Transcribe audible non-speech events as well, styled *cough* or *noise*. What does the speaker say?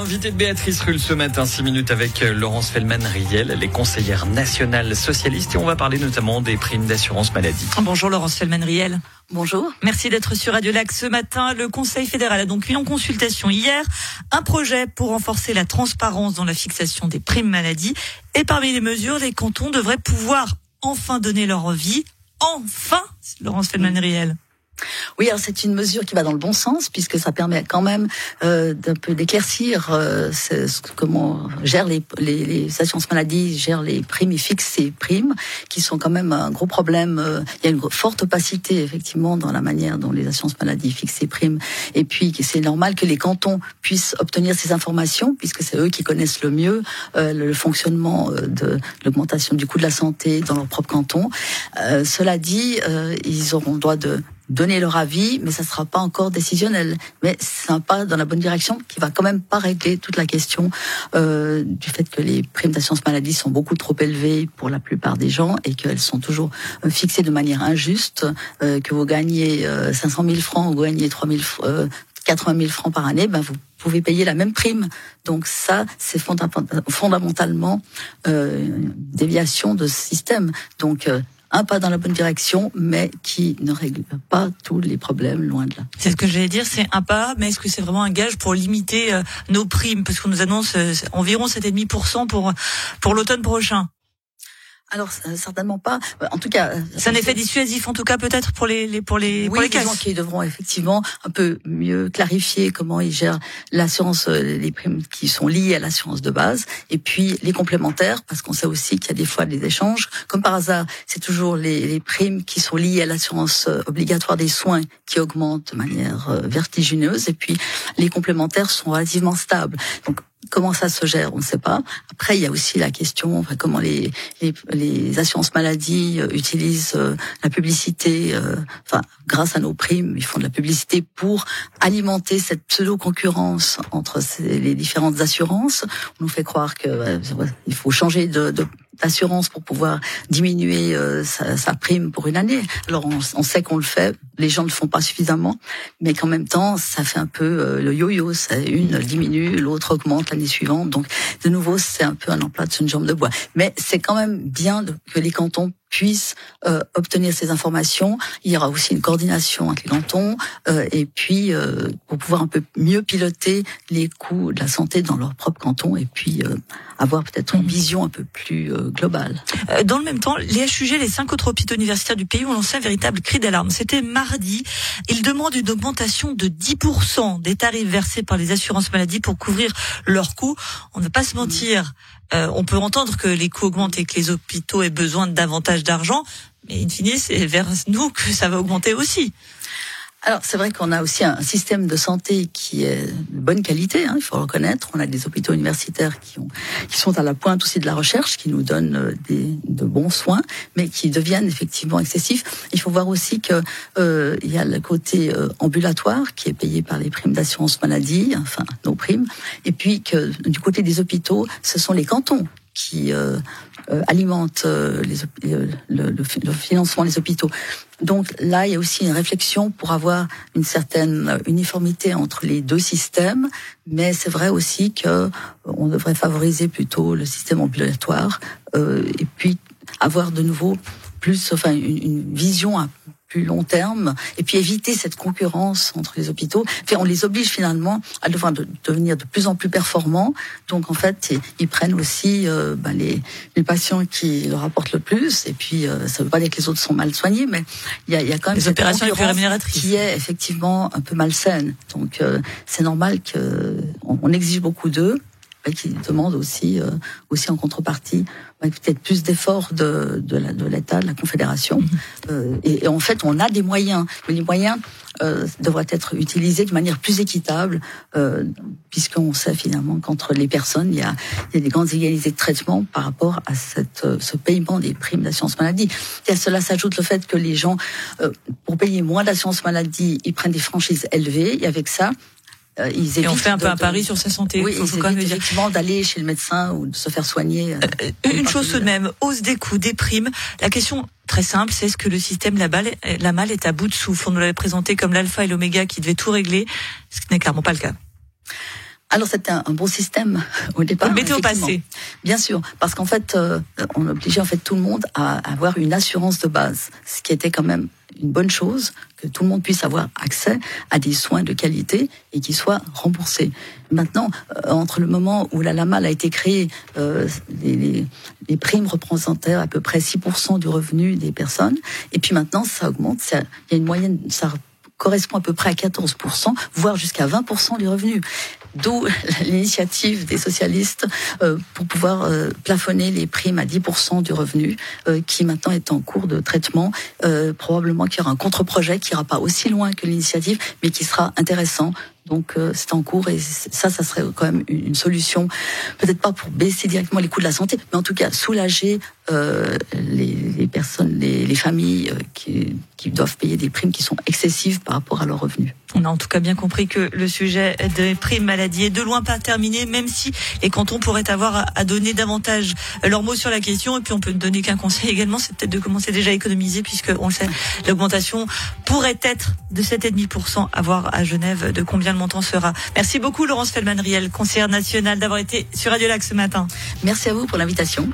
L'invité de Béatrice Rulle ce matin, 6 minutes avec euh, Laurence Fellman-Riel, les conseillères nationales socialistes, et on va parler notamment des primes d'assurance maladie. Bonjour Laurence Fellman-Riel. Bonjour. Merci d'être sur Radio Lac ce matin. Le Conseil fédéral a donc mis en consultation hier un projet pour renforcer la transparence dans la fixation des primes maladie. Et parmi les mesures, les cantons devraient pouvoir enfin donner leur vie. Enfin, Laurence Fellman-Riel. Oui, alors c'est une mesure qui va dans le bon sens puisque ça permet quand même euh, d'un peu d'éclaircir euh, comment gèrent les, les, les, assurances maladie, gèrent les primes et fixent ces primes, qui sont quand même un gros problème. Euh, il y a une forte opacité effectivement dans la manière dont les assurances maladie fixent ces primes, et puis c'est normal que les cantons puissent obtenir ces informations puisque c'est eux qui connaissent le mieux euh, le fonctionnement euh, de l'augmentation du coût de la santé dans leur propre canton. Euh, cela dit, ils auront droit de donner leur avis, mais ça ne sera pas encore décisionnel. Mais c'est un pas dans la bonne direction qui va quand même pas régler toute la question euh, du fait que les primes d'assurance maladie sont beaucoup trop élevées pour la plupart des gens et qu'elles sont toujours euh, fixées de manière injuste, euh, que vous gagnez 500 000 francs ou vous gagnez 3 000, 80 000 francs par année, ben vous pouvez payer la même prime. Donc ça, c'est fondamentalement euh, déviation de ce système. Donc un pas dans la bonne direction, mais qui ne règle pas tous les problèmes, loin de là. C'est ce que j'allais dire, c'est un pas, mais est-ce que c'est vraiment un gage pour limiter euh, nos primes? Parce qu'on nous annonce euh, environ 7,5% pour, pour l'automne prochain. Alors certainement pas. En tout cas, c'est un effet dissuasif en tout cas peut-être pour les, les, pour les oui, pour les gens qui devront effectivement un peu mieux clarifier comment ils gèrent l'assurance, euh, les primes qui sont liées à l'assurance de base, et puis les complémentaires parce qu'on sait aussi qu'il y a des fois des échanges. Comme par hasard, c'est toujours les, les primes qui sont liées à l'assurance euh, obligatoire des soins qui augmentent de manière euh, vertigineuse, et puis les complémentaires sont relativement stables. Donc Comment ça se gère, on ne sait pas. Après, il y a aussi la question, enfin, comment les, les, les assurances maladie euh, utilisent euh, la publicité. Euh, enfin, grâce à nos primes, ils font de la publicité pour alimenter cette pseudo-concurrence entre les différentes assurances. On nous fait croire que il faut changer de, de d'assurance pour pouvoir diminuer euh, sa, sa, prime pour une année. Alors on, on sait qu'on le fait, les gens ne font pas suffisamment, mais qu'en même temps ça fait un peu euh, le yo-yo, une diminue, l'autre augmente l'année suivante. Donc de nouveau c'est un peu un emploi de une jambe de bois. Mais c'est quand même bien que les cantons puissent euh, obtenir ces informations. Il y aura aussi une coordination entre les cantons euh, et puis euh, pour pouvoir un peu mieux piloter les coûts de la santé dans leur propre canton et puis avoir peut-être une mhm. vision un peu plus globale. Dans le même temps, les HUG, les cinq autres hôpitaux universitaires du pays ont lancé un véritable cri d'alarme. C'était mardi. Ils demandent une augmentation de 10% des tarifs versés par les assurances maladies pour couvrir leurs coûts. On ne va pas se mentir. Euh, on peut entendre que les coûts augmentent et que les hôpitaux aient besoin de davantage d'argent, mais in fine, c'est vers nous que ça va augmenter aussi. Alors c'est vrai qu'on a aussi un système de santé qui est de bonne qualité, hein, il faut reconnaître. On a des hôpitaux universitaires qui, ont, qui sont à la pointe aussi de la recherche, qui nous donnent euh, des, de bons soins, mais qui deviennent effectivement excessifs. Il faut voir aussi que euh, il y a le côté euh, ambulatoire qui est payé par les primes d'assurance maladie, enfin nos primes, et puis que du côté des hôpitaux, ce sont les cantons qui euh, alimente euh, les, euh, le, le, financement des hôpitaux. Donc là, il y a aussi une réflexion pour avoir une certaine uniformité entre les deux systèmes, mais c'est vrai aussi que on devrait favoriser plutôt le système ambulatoire et puis avoir de nouveau plus, enfin, une, une vision plus long terme, et puis éviter cette concurrence entre les hôpitaux. Enfin, on les oblige finalement à devoir devenir de plus en plus performants. Donc en fait, ils, prennent aussi euh, ben, les, les, patients qui leur apportent le plus. Et puis euh, ça ne veut pas dire que les autres sont mal soignés, mais il y a, y a, quand même les opérations qui est effectivement un peu malsaine. Donc euh, c'est normal que on, on exige beaucoup d'eux qui demande aussi, euh, aussi en contrepartie peut-être plus d'efforts de, de, de l'État, de la Confédération. Mhm. Euh, et, en fait, on a des moyens. Mais les moyens euh, devraient être utilisés de manière plus équitable, euh, puisqu'on sait finalement qu'entre les personnes, il y, a, il y a des grandes égalités de traitement par rapport à cette, euh, ce paiement des primes d'assurance maladie. Et à cela s'ajoute le fait que les gens, euh, pour payer moins d'assurance maladie, ils prennent des franchises élevées. Et avec ça, euh, ils et on fait un peu un pari sur sa santé. Oui, faut, faut quand même effectivement d'aller chez le médecin ou de se faire soigner. Euh, euh, une chose tout de même, hausse des coûts, des primes. La question très simple, c'est est-ce que le système la, balle, la malle est à bout de souffle? On nous l'avait présenté comme l'alpha et l'oméga qui devaient tout régler, ce qui n'est clairement pas le cas. Alors c'était un, bon système *laughs* au départ. Mettez au passé. Bien sûr, parce qu'en fait, euh, on obligeait en fait tout le monde à avoir une assurance de base, ce qui était quand même une bonne chose que tout le monde puisse avoir accès à des soins de qualité et qui soient remboursés. Maintenant, euh, entre le moment où la LAMAL a été créée, euh, les, les, primes représentaient à peu près 6% du revenu des personnes, et puis maintenant ça augmente. il y a une moyenne, ça correspond à peu près à 14%, voire jusqu'à 20% du revenu. D'où *laughs* l'initiative des socialistes euh, pour pouvoir euh, plafonner les primes à 10% du revenu, euh, qui maintenant est en cours de traitement. probablement qu'il y aura un contre-projet qui ira pas aussi loin que l'initiative, mais qui sera intéressant donc c'est en cours et ça, ça serait quand même une solution, peut-être pas pour baisser directement les coûts de la santé, mais en tout cas soulager euh, les, personnes, les, les familles qui, qui, doivent payer des primes qui sont excessives par rapport à leurs revenus. On a en tout cas bien compris que le sujet des primes maladie est de loin pas terminé, même si les cantons pourraient avoir à donner davantage leurs mots sur la question. Et puis on peut ne donner qu'un conseil également, c'est peut-être de commencer déjà à économiser, puisque on le sait, l'augmentation pourrait être de 7,5% à voir à Genève de combien le montant sera. Merci beaucoup Laurence Feldman-Riel, conseillère nationale, d'avoir été sur Radio Lac ce matin. Merci à vous pour l'invitation.